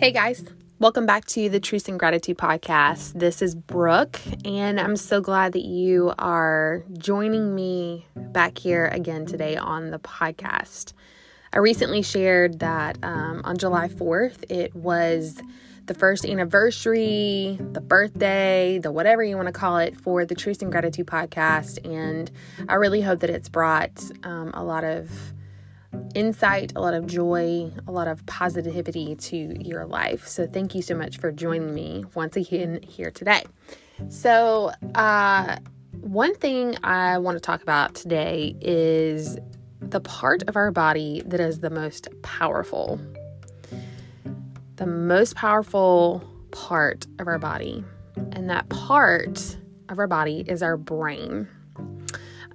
Hey guys, welcome back to the Truth and Gratitude podcast. This is Brooke, and I'm so glad that you are joining me back here again today on the podcast. I recently shared that um, on July 4th, it was the first anniversary, the birthday, the whatever you want to call it for the Truth and Gratitude podcast. And I really hope that it's brought um, a lot of insight, a lot of joy, a lot of positivity to your life. So, thank you so much for joining me once again here today. So, uh, one thing I want to talk about today is the part of our body that is the most powerful. The most powerful part of our body. And that part of our body is our brain.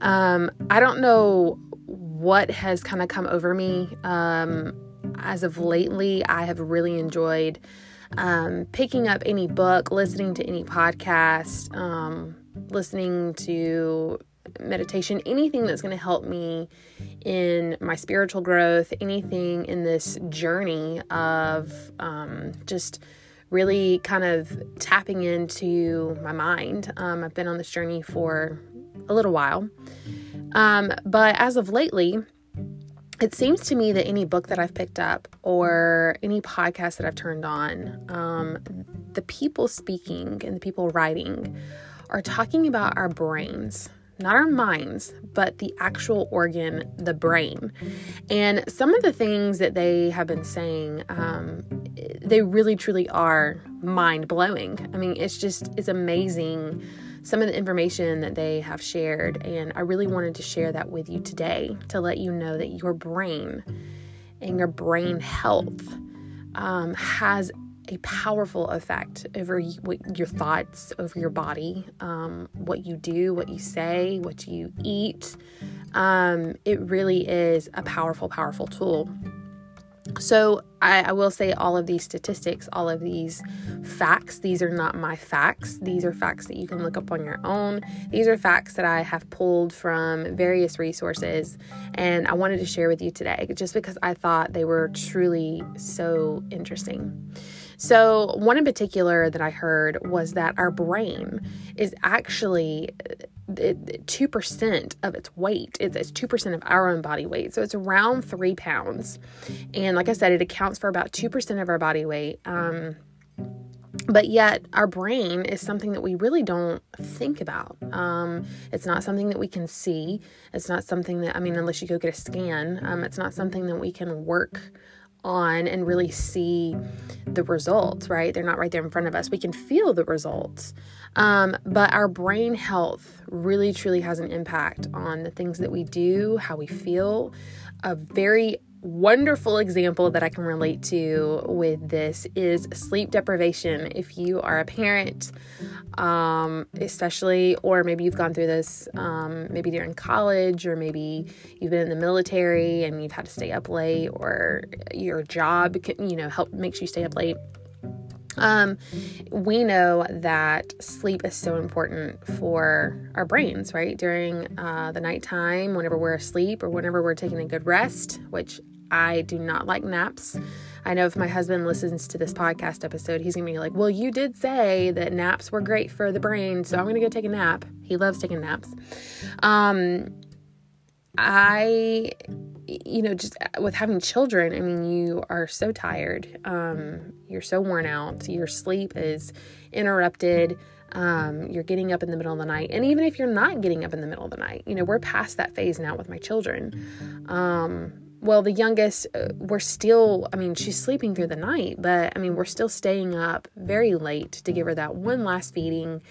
Um, I don't know what has kind of come over me um, as of lately. I have really enjoyed um, picking up any book, listening to any podcast, um, listening to meditation, anything that's going to help me in my spiritual growth, anything in this journey of um, just really kind of tapping into my mind. Um, I've been on this journey for a little while. Um, but as of lately, it seems to me that any book that I've picked up or any podcast that I've turned on, um, the people speaking and the people writing are talking about our brains, not our minds, but the actual organ, the brain. And some of the things that they have been saying, um, they really truly are mind blowing. I mean, it's just, it's amazing some of the information that they have shared. And I really wanted to share that with you today to let you know that your brain and your brain health um, has a powerful effect over your thoughts, over your body, um, what you do, what you say, what you eat. Um, it really is a powerful, powerful tool. So, I, I, will say all of these statistics, all of these facts, these are not my facts. These are facts that you can look up on your own. These are facts that I have pulled from various resources, and I wanted to share with you today just because I thought they were truly so interesting. So, one in particular that I heard was that our brain is actually 2% of its weight. It's, it's 2% of our own body weight. So it's around three pounds. And like I said, it accounts for about 2% of our body weight. Um, but yet, our brain is something that we really don't think about. Um, it's not something that we can see. It's not something that, I mean, unless you go get a scan, um, it's not something that we can work on and really see the results, right? They're not right there in front of us. We can feel the results. Um, but our brain health really, truly has an impact on the things that we do, how we feel. A very wonderful example that I can relate to with this is sleep deprivation. If you are a parent, um, especially, or maybe you've gone through this, um, maybe you're college, or maybe you've been in the military and you've had to stay up late, or your job, you know, help makes you stay up late. Um, we know that sleep is so important for our brains, right? During uh, the nighttime, whenever we're asleep or whenever we're taking a good rest, which I do not like naps. I know if my husband listens to this podcast episode, he's gonna be like, Well, you did say that naps were great for the brain, so I'm gonna go take a nap. He loves taking naps. Um, I, you know, just with having children, I mean, you are so tired. Um, you're so worn out. Your sleep is interrupted. Um, you're getting up in the middle of the night. And even if you're not getting up in the middle of the night, you know, we're past that phase now with my children. Um, well, the youngest, uh, we're still, I mean, she's sleeping through the night, but I mean, we're still staying up very late to give her that one last feeding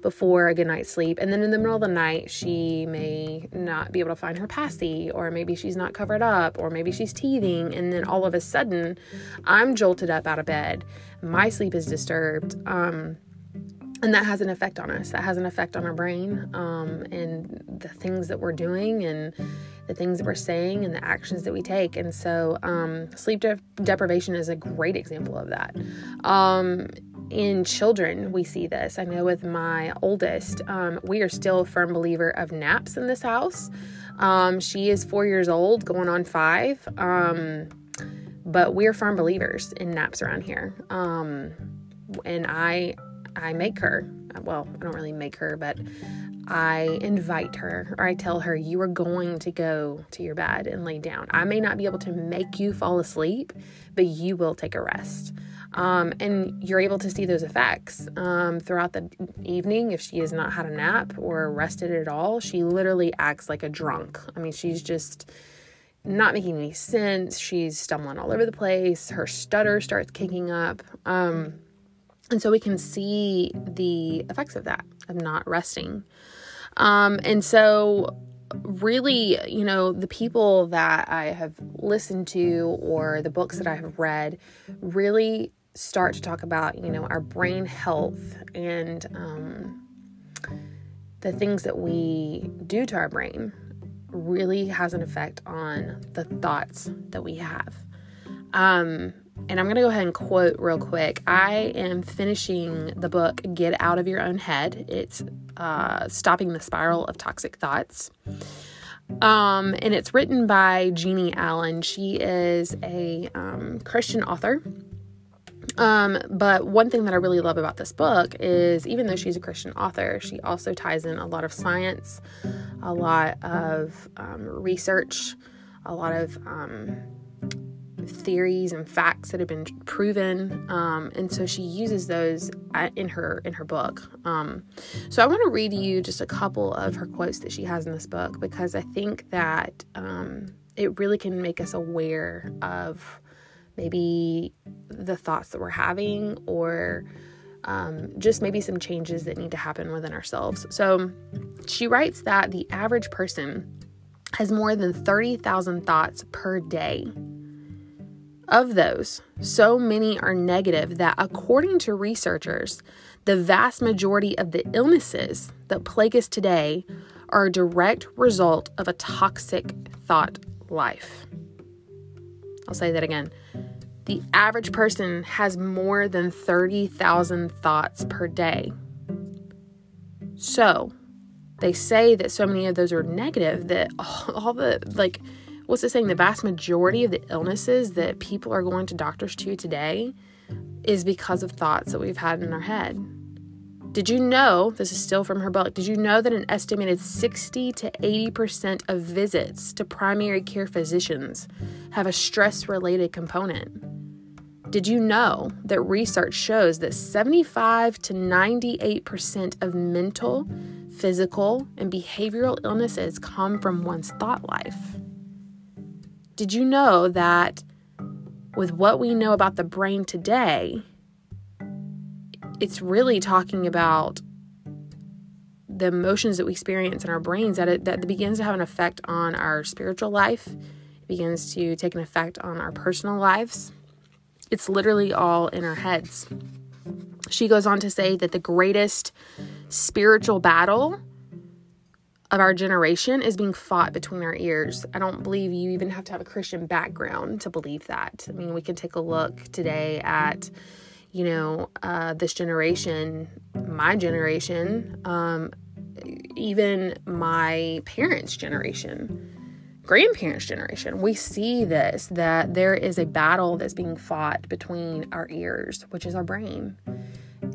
before a good night's sleep. And then in the middle of the night, she may not be able to find her passy, or maybe she's not covered up, or maybe she's teething. And then all of a sudden, I'm jolted up out of bed. My sleep is disturbed. Um, and that has an effect on us. That has an effect on our brain um, and the things that we're doing and the things that we're saying and the actions that we take. And so, um, sleep de- deprivation is a great example of that. Um, in children, we see this. I know with my oldest, um, we are still a firm believer of naps in this house. Um, she is four years old, going on five. Um, but we're firm believers in naps around here. Um, and I, I make her. Well, I don't really make her, but I invite her or I tell her, you are going to go to your bed and lay down. I may not be able to make you fall asleep, but you will take a rest. Um, and you're able to see those effects um, throughout the evening. If she has not had a nap or rested at all, she literally acts like a drunk. I mean, she's just not making any sense. She's stumbling all over the place. Her stutter starts kicking up. Um, and so we can see the effects of that, of not resting. Um, and so, really, you know, the people that I have listened to or the books that I have read really start to talk about, you know, our brain health and um, the things that we do to our brain really has an effect on the thoughts that we have. Um, and I'm going to go ahead and quote real quick. I am finishing the book Get Out of Your Own Head. It's uh, Stopping the Spiral of Toxic Thoughts. Um, and it's written by Jennie Allen. She is a um, Christian author. Um, but one thing that I really love about this book is even though she's a Christian author, she also ties in a lot of science, a lot of um, research, a lot of um, theories and facts that have been proven um, and so she uses those in her in her book. Um, so i want to read you just a couple of her quotes that she has in this book because i think that um, it really can make us aware of maybe the thoughts that we're having or um, just maybe some changes that need to happen within ourselves. So she writes that the average person has more than 30,000 thoughts per day of those, so many are negative that, according to researchers, the vast majority of the illnesses that plague us today are a direct result of a toxic thought life. I'll say that again. The average person has more than 30,000 thoughts per day. So, they say that so many of those are negative that all, all the like what's it saying? The vast majority of the illnesses that people are going to doctors to today is because of thoughts that we've had in our head. Did you know, this is still from her book, did you know that an estimated 60 to 80% of visits to primary care physicians have a stress related component? Did you know that research shows that 75 to 98% of mental, physical, and behavioral illnesses come from one's thought life? Did you know that with what we know about the brain today, it's really talking about the emotions that we experience in our brains that it that begins to have an effect on our spiritual life. It begins to take an effect on our personal lives. It's literally all in our heads. She goes on to say that the greatest spiritual battle of our generation is being fought between our ears. I don't believe you even have to have a Christian background to believe that. I mean, we can take a look today at, you know, uh, this generation, my generation, um, even my parents' generation, grandparents' generation. We see this that there is a battle that's being fought between our ears, which is our brain.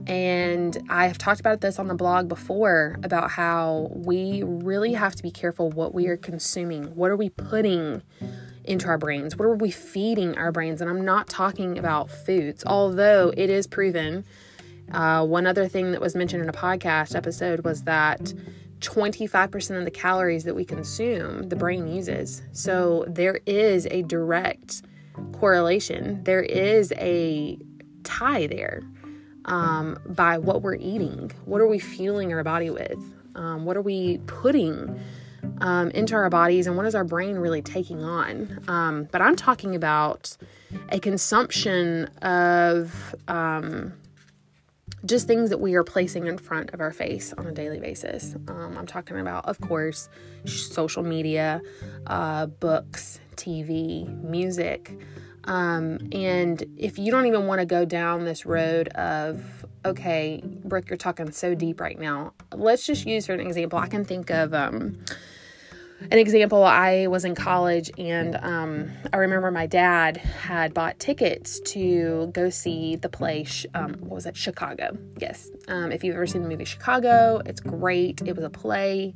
And I have talked about this on the blog before about how we really have to be careful what we are consuming. What are we putting into our brains? What are we feeding our brains? And I'm not talking about foods, although it is proven. Uh, one other thing that was mentioned in a podcast episode was that 25% of the calories that we consume, the brain uses. So there is a direct correlation, there is a tie there um, by what we're eating. What are we fueling our body with? Um, what are we putting um, into our bodies? And what is our brain really taking on? Um, but I'm talking about a consumption of um, just things that we are placing in front of our face on a daily basis. Um, I'm talking about, of course, social media, uh, books, TV, music. Um, and if you don't even want to go down this road of, okay, Brooke, you're talking so deep right now, let's just use for an example. I can think of, um, an example i was in college and um, i remember my dad had bought tickets to go see the play um, what was it? Chicago. Yes. Um, if you've ever seen the movie chicago it's great. It was a play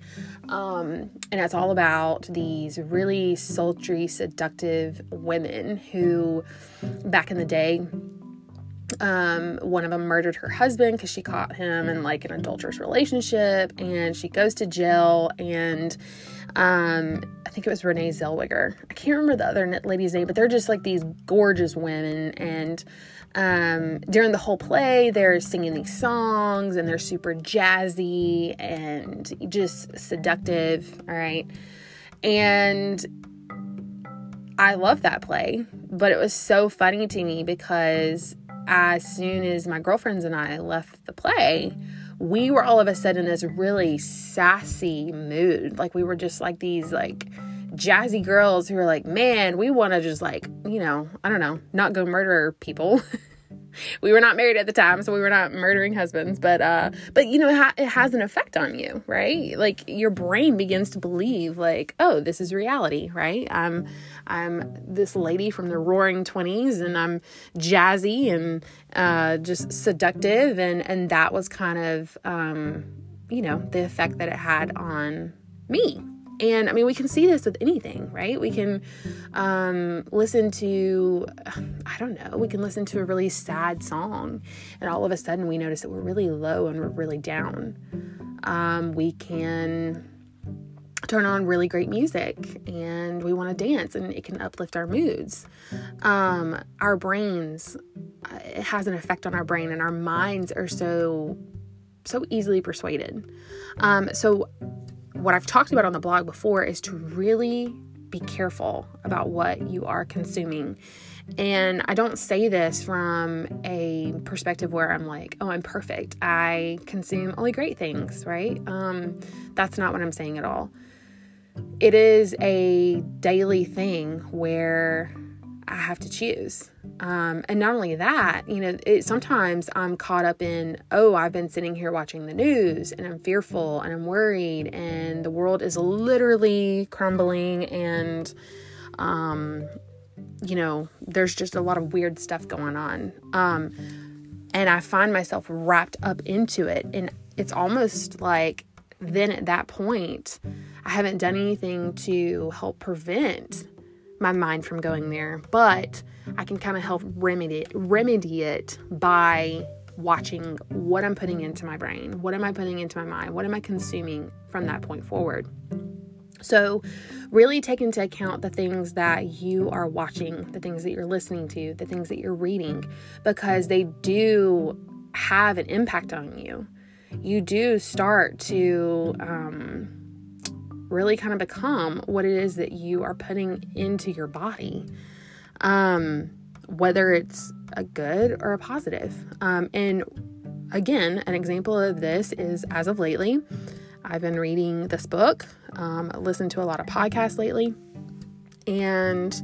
um, and it's all about these really sultry seductive women who back in the day um, one of them murdered her husband because she caught him in like an adulterous relationship, and she goes to jail. And um, I think it was Renee Zellweger. I can't remember the other lady's name, but they're just like these gorgeous women. And um, during the whole play, they're singing these songs, and they're super jazzy and just seductive. All right, and I love that play, but it was so funny to me because as soon as my girlfriends and I left the play, we were all of a sudden in this really sassy mood. Like we were just like these like jazzy girls who were like, man, we want to just like, you know, I don't know, not go murder people. we were not married at the time, so we were not murdering husbands. But uh, but you know, it, ha- it has an effect on you, right? Like your brain begins to believe, like, oh, this is reality, right? I'm I'm this lady from the Roaring Twenties, and I'm jazzy and uh, just seductive, and and that was kind of um, you know the effect that it had on me and I mean, we can see this with anything, right? We can um, listen to, I don't know, we can listen to a really sad song, and all of a sudden we notice that we're really low and we're really down. Um, we can turn on really great music and we want to dance and it can uplift our moods um, our brains uh, it has an effect on our brain and our minds are so so easily persuaded um, so what I've talked about on the blog before is to really be careful about what you are consuming. And I don't say this from a perspective where I'm like, oh, I'm perfect. I consume only great things, right? Um, that's not what I'm saying at all. It is a daily thing where I have to choose. Um, and not only that, you know, it, sometimes I'm caught up in, oh, I've been sitting here watching the news and I'm fearful and I'm worried and the world is literally crumbling and, um, you know, there's just a lot of weird stuff going on. Um, and I find myself wrapped up into it. And it's almost like then at that point, I haven't done anything to help prevent my mind from going there, but I can kind of help remedy it, remedy it by watching what I'm putting into my brain. What am I putting into my mind? What am I consuming from that point forward? So, really take into account the things that you are watching, the things that you're listening to, the things that you're reading, because they do have an impact on you. You do start to um, really kind of become what it is that you are putting into your body. Um, whether it's a good or a positive. Um, and again, an example of this is as of lately, I've been reading this book, um, listened to a lot of podcasts lately, and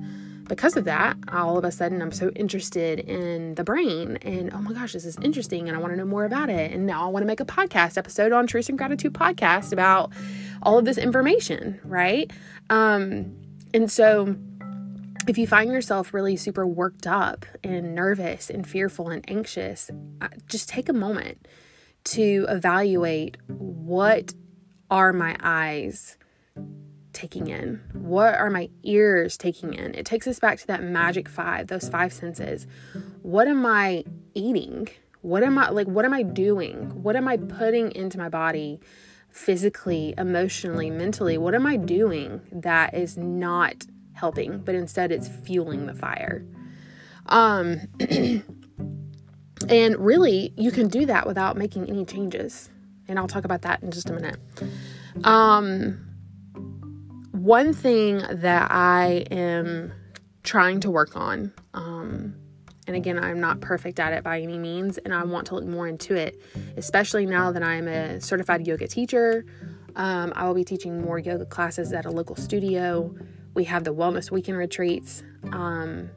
because of that, all of a sudden I'm so interested in the brain and oh my gosh, this is interesting and I want to know more about it. And now I want to make a podcast episode on Truth and Gratitude podcast about all of this information, right? Um, and so if you find yourself really super worked up and nervous and fearful and anxious, uh, just take a moment to evaluate what are my eyes taking in? What are my ears taking in? It takes us back to that magic five, those five senses. What am I eating? What am I like? What am I doing? What am I putting into my body physically, emotionally, mentally? What am I doing that is not helping, but instead it's fueling the fire? Um, and really, you can do that without making any changes. And I'll talk about that in just a minute. Um, one thing that I am trying to work on, um, and again, I'm not perfect at it by any means, and I want to look more into it, especially now that I'm a certified yoga teacher. Um, I will be teaching more yoga classes at a local studio. We have the wellness weekend retreats um,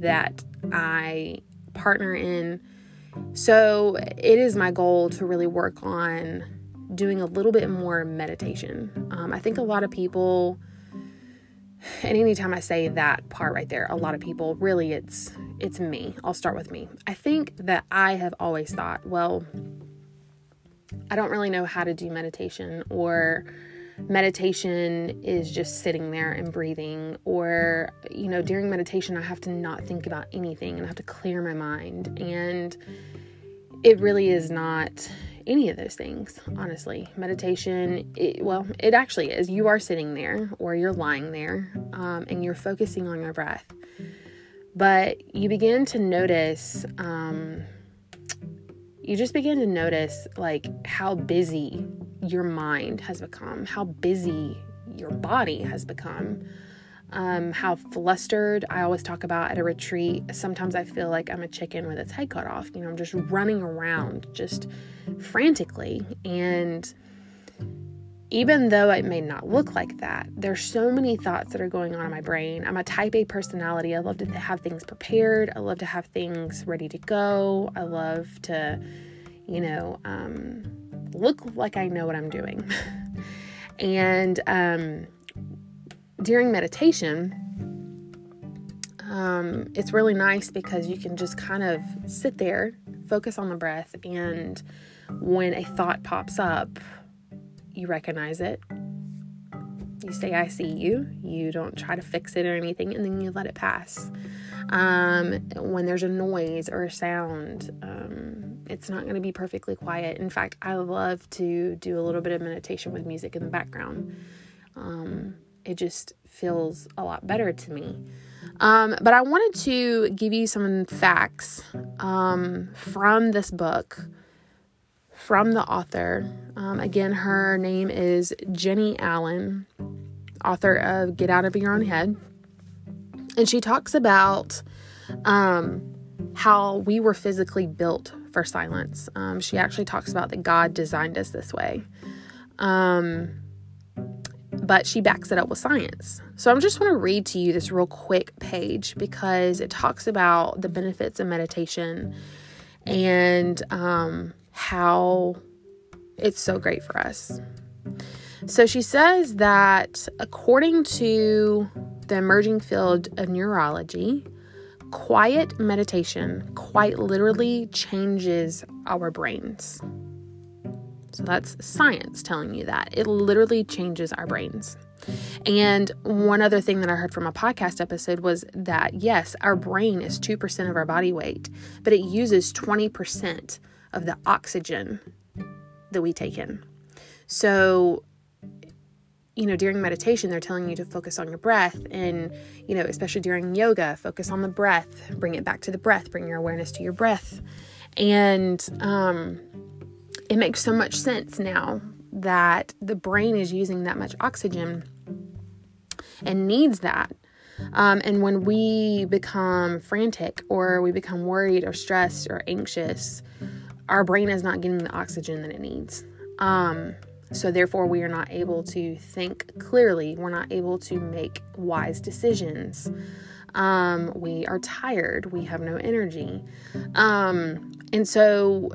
that I partner in. So it is my goal to really work on doing a little bit more meditation. Um, I think a lot of people, and anytime I say that part right there, a lot of people, really, it's it's me. I'll start with me. I think that I have always thought, well, I don't really know how to do meditation, or meditation is just sitting there and breathing, or, you know, during meditation, I have to not think about anything and I have to clear my mind. And it really is not any of those things, honestly. Meditation, it, well, it actually is. You are sitting there or you're lying there um, and you're focusing on your breath. But you begin to notice, um, you just begin to notice like how busy your mind has become, how busy your body has become um, how flustered I always talk about at a retreat. Sometimes I feel like I'm a chicken with its head cut off. You know, I'm just running around just frantically. And even though it may not look like that, there's so many thoughts that are going on in my brain. I'm a type A personality. I love to have things prepared, I love to have things ready to go. I love to, you know, um, look like I know what I'm doing. and, um, during meditation, um, it's really nice because you can just kind of sit there, focus on the breath, and when a thought pops up, you recognize it. You say, I see you. You don't try to fix it or anything, and then you let it pass. Um, when there's a noise or a sound, um, it's not going to be perfectly quiet. In fact, I love to do a little bit of meditation with music in the background. Um, it just feels a lot better to me. Um, but I wanted to give you some facts um, from this book, from the author. Um, again, her name is Jennie Allen, author of Get Out of Your Own Head. And she talks about um, how we were physically built for silence. Um, she actually talks about that God designed us this way. Um, but she backs it up with science. So I'm just want to read to you this real quick page because it talks about the benefits of meditation and um, how it's so great for us. So she says that according to the emerging field of neurology, quiet meditation quite literally changes our brains. So that's science telling you that. It literally changes our brains. And one other thing that I heard from a podcast episode was that yes, our brain is 2% of our body weight, but it uses 20% of the oxygen that we take in. So, you know, during meditation, they're telling you to focus on your breath. And, you know, especially during yoga, focus on the breath, bring it back to the breath, bring your awareness to your breath. And, um, it makes so much sense now that the brain is using that much oxygen and needs that. Um, and when we become frantic or we become worried or stressed or anxious, our brain is not getting the oxygen that it needs. Um, so, therefore, we are not able to think clearly. We're not able to make wise decisions. Um, we are tired. We have no energy. Um, and so,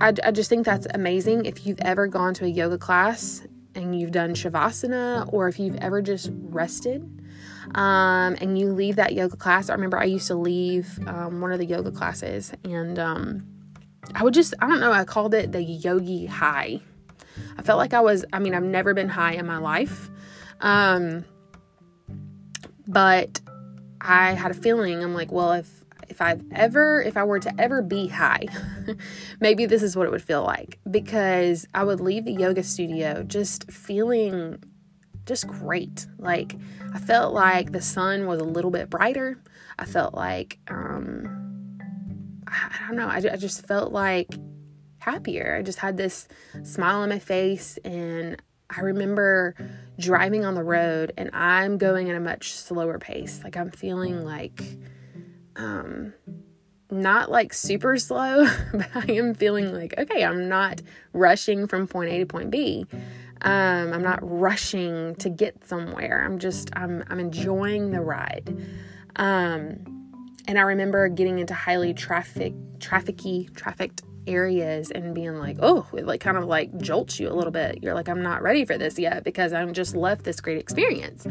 I, I just think that's amazing. If you've ever gone to a yoga class and you've done shavasana, or if you've ever just rested um, and you leave that yoga class. I remember I used to leave um, one of the yoga classes and um, I would just, I don't know, I called it the yogi high. I felt like I was, I mean, I've never been high in my life. Um, but I had a feeling, I'm like, well, if if I've ever, if I were to ever be high, maybe this is what it would feel like because I would leave the yoga studio just feeling just great. Like I felt like the sun was a little bit brighter. I felt like, um, I, don't know, I, I just felt like happier. I just had this smile on my face and I remember driving on the road and I'm going at a much slower pace. Like I'm feeling like um not like super slow, but I am feeling like okay, I'm not rushing from point A to point B. Um, I'm not rushing to get somewhere. I'm just I'm I'm enjoying the ride. Um, and I remember getting into highly traffic trafficky trafficked areas and being like, oh, it like kind of like jolts you a little bit. You're like, I'm not ready for this yet because I'm just left this great experience.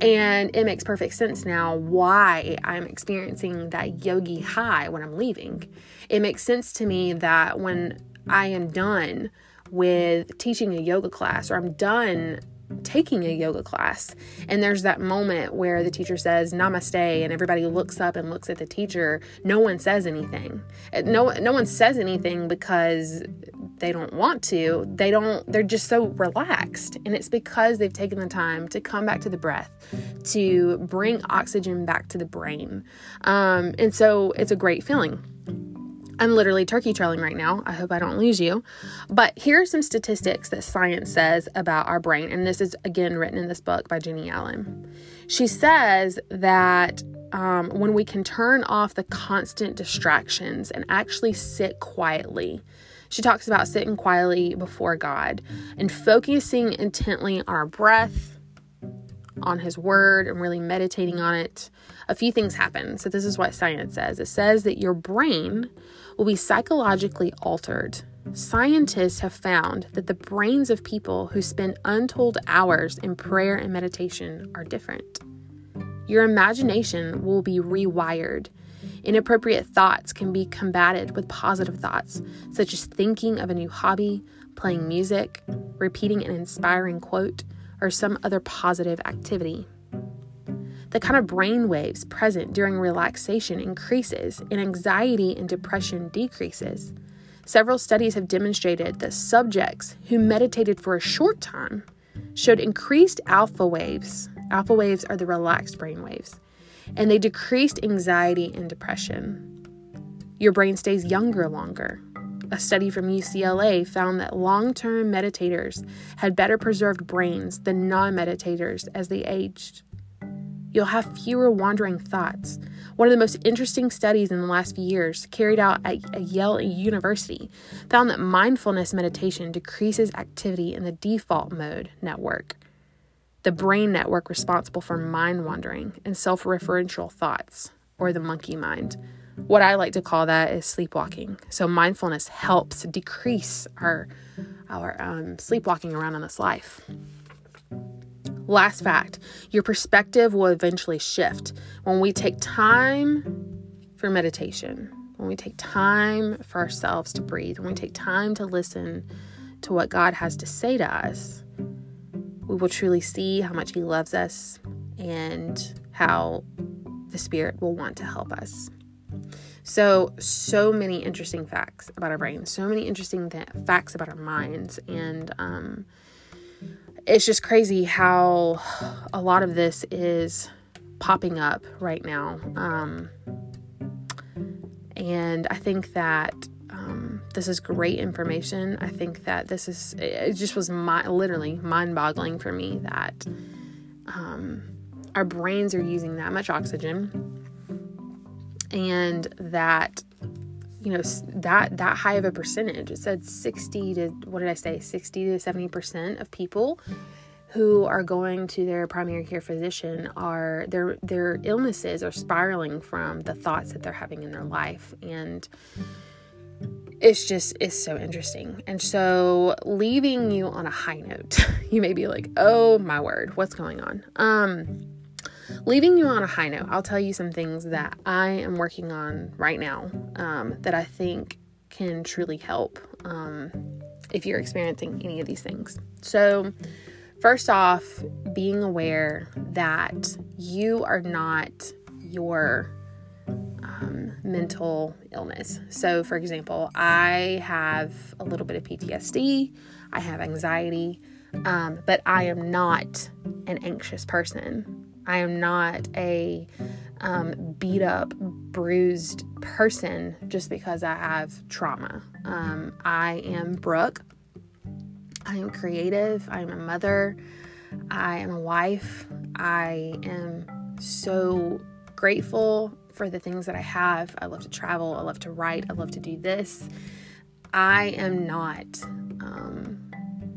And it makes perfect sense now why I'm experiencing that yogi high when I'm leaving. It makes sense to me that when I am done with teaching a yoga class or I'm done taking a yoga class. And there's that moment where the teacher says namaste and everybody looks up and looks at the teacher. No one says anything. No no one says anything because they don't want to. They don't they're just so relaxed. And it's because they've taken the time to come back to the breath to bring oxygen back to the brain. Um, and so it's a great feeling I'm literally turkey trailing right now. I hope I don't lose you. But here are some statistics that science says about our brain. And this is again written in this book by Jennie Allen. She says that um, when we can turn off the constant distractions and actually sit quietly, she talks about sitting quietly before God and focusing intently on our breath, on His Word, and really meditating on it. A few things happen. So, this is what science says it says that your brain will be psychologically altered. Scientists have found that the brains of people who spend untold hours in prayer and meditation are different. Your imagination will be rewired. Inappropriate thoughts can be combated with positive thoughts, such as thinking of a new hobby, playing music, repeating an inspiring quote, or some other positive activity the kind of brain waves present during relaxation increases and anxiety and depression decreases. Several studies have demonstrated that subjects who meditated for a short time showed increased alpha waves. Alpha waves are the relaxed brain waves, and they decreased anxiety and depression. Your brain stays younger longer. A study from UCLA found that long term meditators had better preserved brains than non meditators as they aged. You'll have fewer wandering thoughts. One of the most interesting studies in the last few years, carried out at Yale University, found that mindfulness meditation decreases activity in the default mode network, the brain network responsible for mind wandering and self referential thoughts, or the monkey mind. What I like to call that is sleepwalking. So mindfulness helps decrease our our um, sleepwalking around in this life. Last fact your perspective will eventually shift when we take time for meditation, when we take time for ourselves to breathe, when we take time to listen to what God has to say to us. We will truly see how much He loves us and how the Spirit will want to help us. So, so many interesting facts about our brains, so many interesting th- facts about our minds, and um, it's just crazy how a lot of this is popping up right now. Um, and I think that um, this is great information. I think that this is, it just was my, literally mind boggling for me that um, our brains are using that much oxygen and that you know that that high of a percentage. It said 60 to what did i say? 60 to 70 percent of people who are going to their primary care physician are their their illnesses are spiraling from the thoughts that they're having in their life. And it's just it's so interesting. And so leaving you on a high note you may be like oh my word what's going on? Um leaving you on a high note, I'll tell you some things that I am working on right now um, that I think can truly help um, if you're experiencing any of these things. So, first off, being aware that you are not your um, mental illness. So, for example, I have a little bit of PTSD, I have anxiety, um, but I am not an anxious person. I am not a um, beat up, bruised person just because I have trauma. Um, I am Brooke. I am creative. I am a mother. I am a wife. I am so grateful for the things that I have. I love to travel. I love to write. I love to do this. I am not um,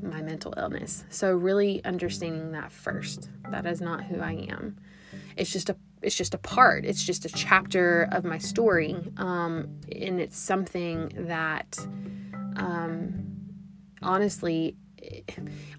my mental illness. So really understanding that first. That is not who I am. It's just a it's just a part. It's just a chapter of my story, um, and it's something that, um, honestly,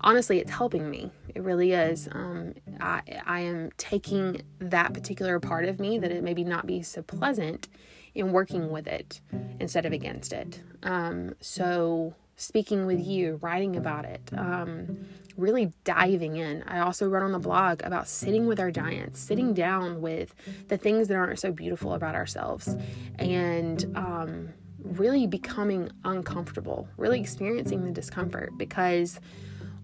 honestly, it's helping me. It really is. Um, I, I am taking that particular part of me that it maybe not be so pleasant in working with it instead of against it. Um, so, speaking with you, writing about it, um, really diving in. I also wrote on the blog about sitting with our giants, sitting down with the things that aren't so beautiful about ourselves, and um, really becoming uncomfortable, really experiencing the discomfort because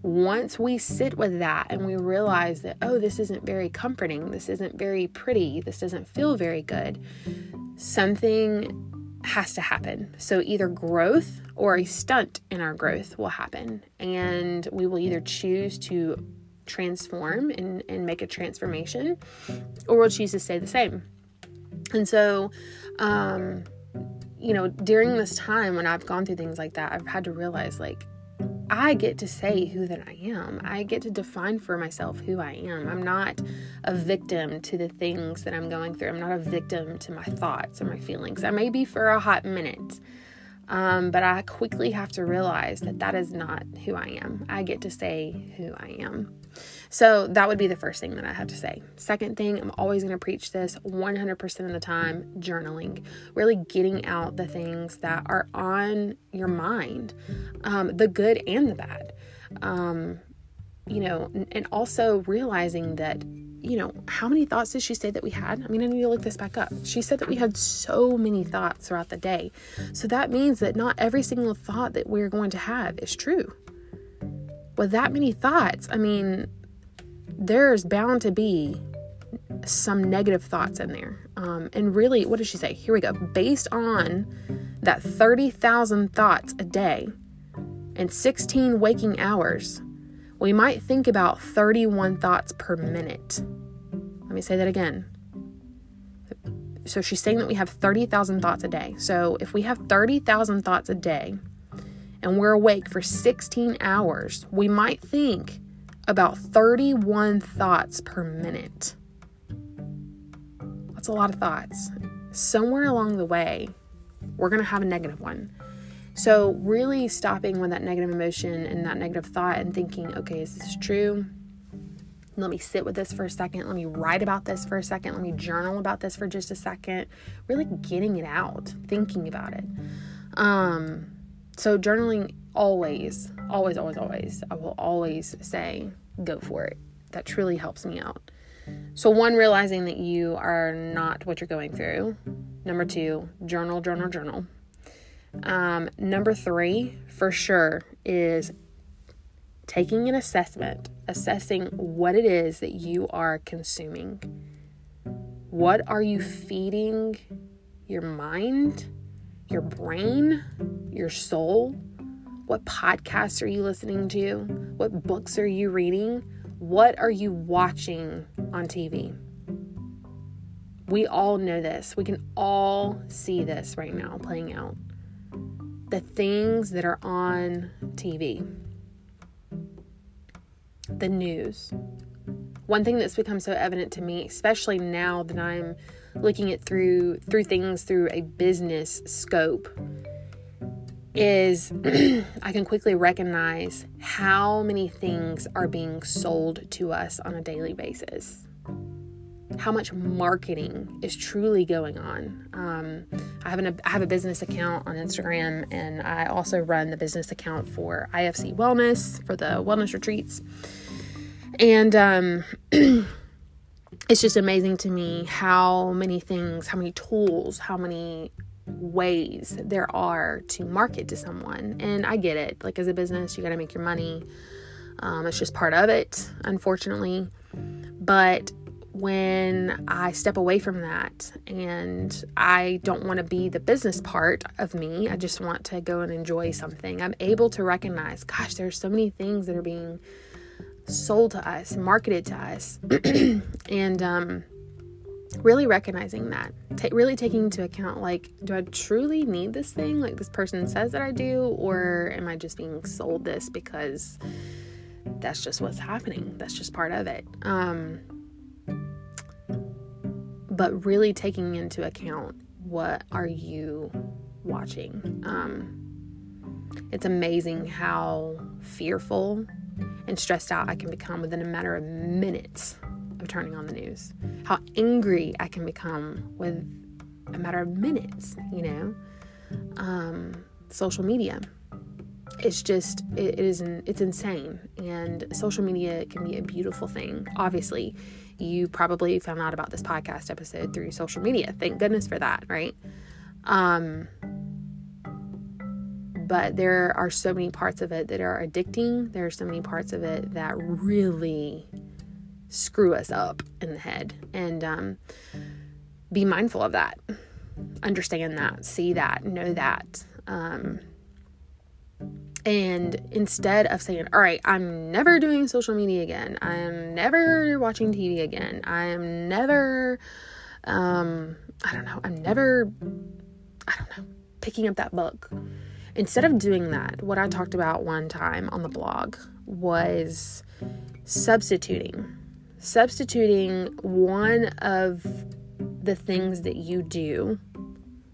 once we sit with that and we realize that, oh, this isn't very comforting, this isn't very pretty, this doesn't feel very good, something has to happen. So either growth or a stunt in our growth will happen. And we will either choose to transform and, and make a transformation, or we'll choose to stay the same. And so, um, you know, during this time when I've gone through things like that, I've had to realize like I get to say who that I am. I get to define for myself who I am. I'm not a victim to the things that I'm going through. I'm not a victim to my thoughts or my feelings. I may be for a hot minute, um, but I quickly have to realize that that is not who I am. I get to say who I am. So that would be the first thing that I have to say. Second thing, I'm always going to preach this 100% of the time journaling, really getting out the things that are on your mind, um, the good and the bad. Um, you know, and also realizing that you know, how many thoughts did she say that we had? I mean, I need to look this back up. She said that we had so many thoughts throughout the day. So that means that not every single thought that we're going to have is true. With that many thoughts, I mean, there's bound to be some negative thoughts in there. Um, and really, what does she say? Here we go. Based on that 30,000 thoughts a day and 16 waking hours, we might think about 31 thoughts per minute. Let me say that again. So she's saying that we have 30,000 thoughts a day. So if we have 30,000 thoughts a day and we're awake for 16 hours, we might think about 31 thoughts per minute. That's a lot of thoughts. Somewhere along the way, we're going to have a negative one. So, really stopping with that negative emotion and that negative thought and thinking, okay, is this true? Let me sit with this for a second. Let me write about this for a second. Let me journal about this for just a second. Really getting it out, thinking about it. Um, so, journaling always, always, always, always, I will always say, go for it. That truly helps me out. So, one, realizing that you are not what you're going through. Number two, journal, journal, journal. Um, number three, for sure, is taking an assessment, assessing what it is that you are consuming. What are you feeding your mind, your brain, your soul? What podcasts are you listening to? What books are you reading? What are you watching on TV? We all know this. We can all see this right now playing out the things that are on TV, the news. One thing that's become so evident to me, especially now that I'm looking at through through things through a business scope, is I can quickly recognize how many things are being sold to us on a daily basis how much marketing is truly going on. Um, I have an I have a business account on Instagram, and I also run the business account for IFC Wellness for the wellness retreats. And um, it's just amazing to me how many things, how many tools, how many ways there are to market to someone. And I get it. Like as a business, you got to make your money. Um, it's just part of it, unfortunately. But when I step away from that and I don't want to be the business part of me, I just want to go and enjoy something, I'm able to recognize, gosh, there's so many things that are being sold to us, marketed to us. and um, really recognizing that, ta- really taking into account like, do I truly need this thing? Like this person says that I do, or am I just being sold this because that's just what's happening? That's just part of it. Um, but really taking into account what are you watching. Um, it's amazing how fearful and stressed out I can become within a matter of minutes of turning on the news. How angry I can become with a matter of minutes, you know. Um, social media. It's just it, it is it's insane and social media can be a beautiful thing. Obviously, you probably found out about this podcast episode through social media. Thank goodness for that, right? Um but there are so many parts of it that are addicting. There are so many parts of it that really screw us up in the head. And um, be mindful of that. Understand that. See that. Know that. Um, and instead of saying, all right, I'm never doing social media again, I'm never watching TV again, I'm never, um, I don't know, I'm never, I don't know, picking up that book Instead of doing that, what I talked about one time on the blog was substituting. Substituting one of the things that you do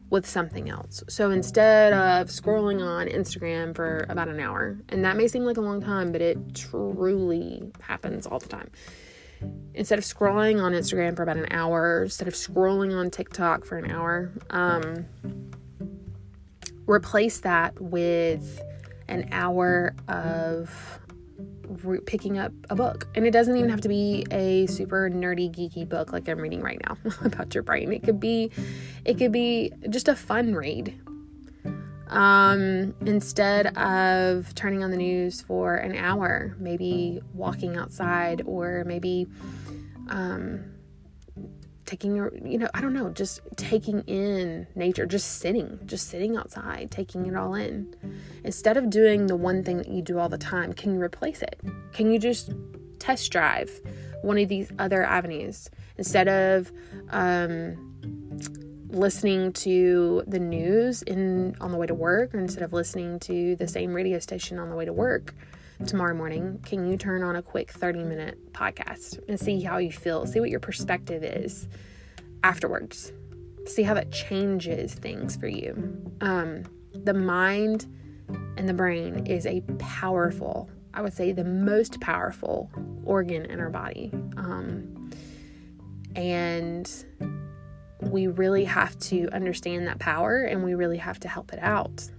with something else. So instead of scrolling on Instagram for about an hour, and that may seem like a long time, but it truly happens all the time. Instead of scrolling on Instagram for about an hour, instead of scrolling on TikTok for an hour, um, replace that with an hour of re- picking up a book. And it doesn't even have to be a super nerdy geeky book like I'm reading right now about your brain. It could be it could be just a fun read. Um, instead of turning on the news for an hour, maybe walking outside or maybe um, taking your you know i don't know just taking in nature just sitting just sitting outside taking it all in. Instead of doing the one thing that you do all the time can you replace it? Can you just test drive one of these other avenues? Instead of um, listening to the news in on the way to work or instead of listening to the same radio station on the way to work tomorrow morning, can you turn on a quick 30 minute podcast and see how you feel? See what your perspective is afterwards. See how that changes things for you. Um, the mind and the brain is a powerful, I would say, the most powerful organ in our body. Um, and we really have to understand that power and we really have to help it out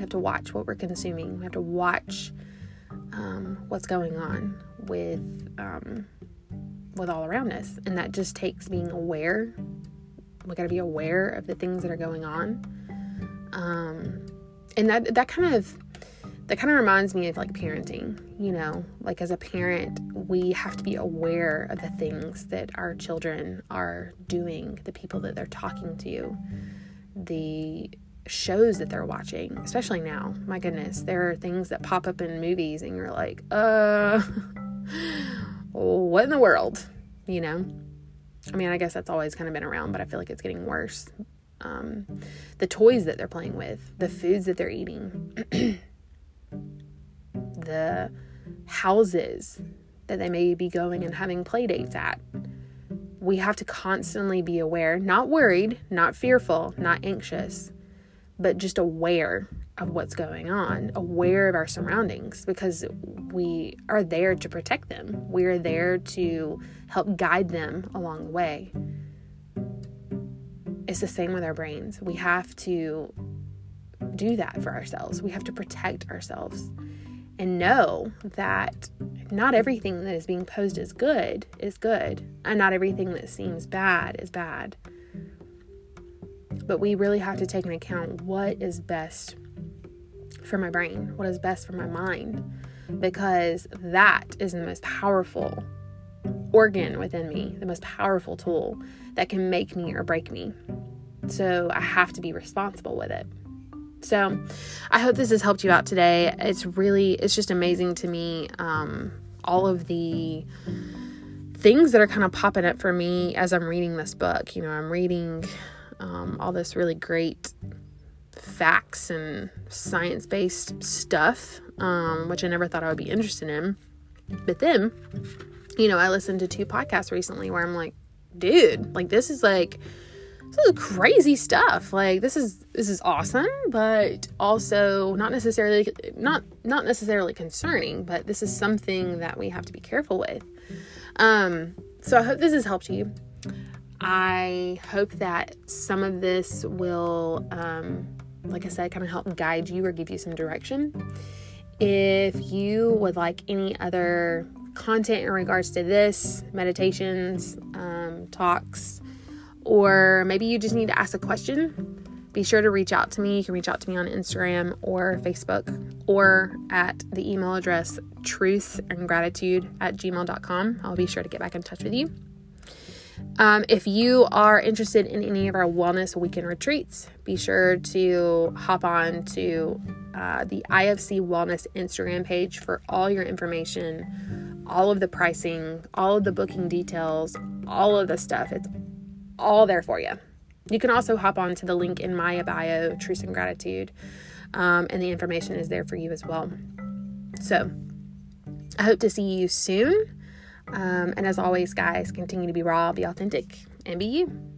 have to watch what we're consuming. We have to watch um, what's going on with um, with all around us, and that just takes being aware. We got to be aware of the things that are going on, um, and that that kind of that kind of reminds me of like parenting. You know, like as a parent, we have to be aware of the things that our children are doing, the people that they're talking to, the shows that they're watching, especially now. My goodness, there are things that pop up in movies and you're like, uh, what in the world? You know? I mean, I guess that's always kind of been around, but I feel like it's getting worse. Um, the toys that they're playing with, the foods that they're eating, the houses that they may be going and having play dates at. We have to constantly be aware, not worried, not fearful, not anxious, but just aware of what's going on, aware of our surroundings because we are there to protect them. We are there to help guide them along the way. It's the same with our brains. We have to do that for ourselves. We have to protect ourselves and know that not everything that is being posed as good is good, and not everything that seems bad is bad. But we really have to take into account what is best for my brain, what is best for my mind, because that is the most powerful organ within me, the most powerful tool that can make me or break me. So I have to be responsible with it. So I hope this has helped you out today. It's really, it's just amazing to me. Um, all of the things that are kind of popping up for me as I'm reading this book. You know, I'm reading um, all this really great facts and science based stuff, um, which I never thought I would be interested in. But then, you know, I listened to two podcasts recently where I'm like, dude, like this is like this is crazy stuff. Like this is this is awesome, but also not necessarily not not necessarily concerning, but this is something that we have to be careful with. Um, so I hope this has helped you. I hope that some of this will, um, like I said, kind of help guide you or give you some direction. If you would like any other content in regards to this, meditations, um, talks, or maybe you just need to ask a question, be sure to reach out to me. You can reach out to me on Instagram or Facebook or at the email address truth and gratitude at gmail.com. I'll be sure to get back in touch with you. Um, if you are interested in any of our wellness weekend retreats, be sure to hop on to uh, the IFC Wellness Instagram page for all your information, all of the pricing, all of the booking details, all of the stuff. It's all there for you. You can also hop on to the link in my bio, Truth and Gratitude, um, and the information is there for you as well. So, I hope to see you soon. Um, and as always, guys, continue to be raw, be authentic, and be you.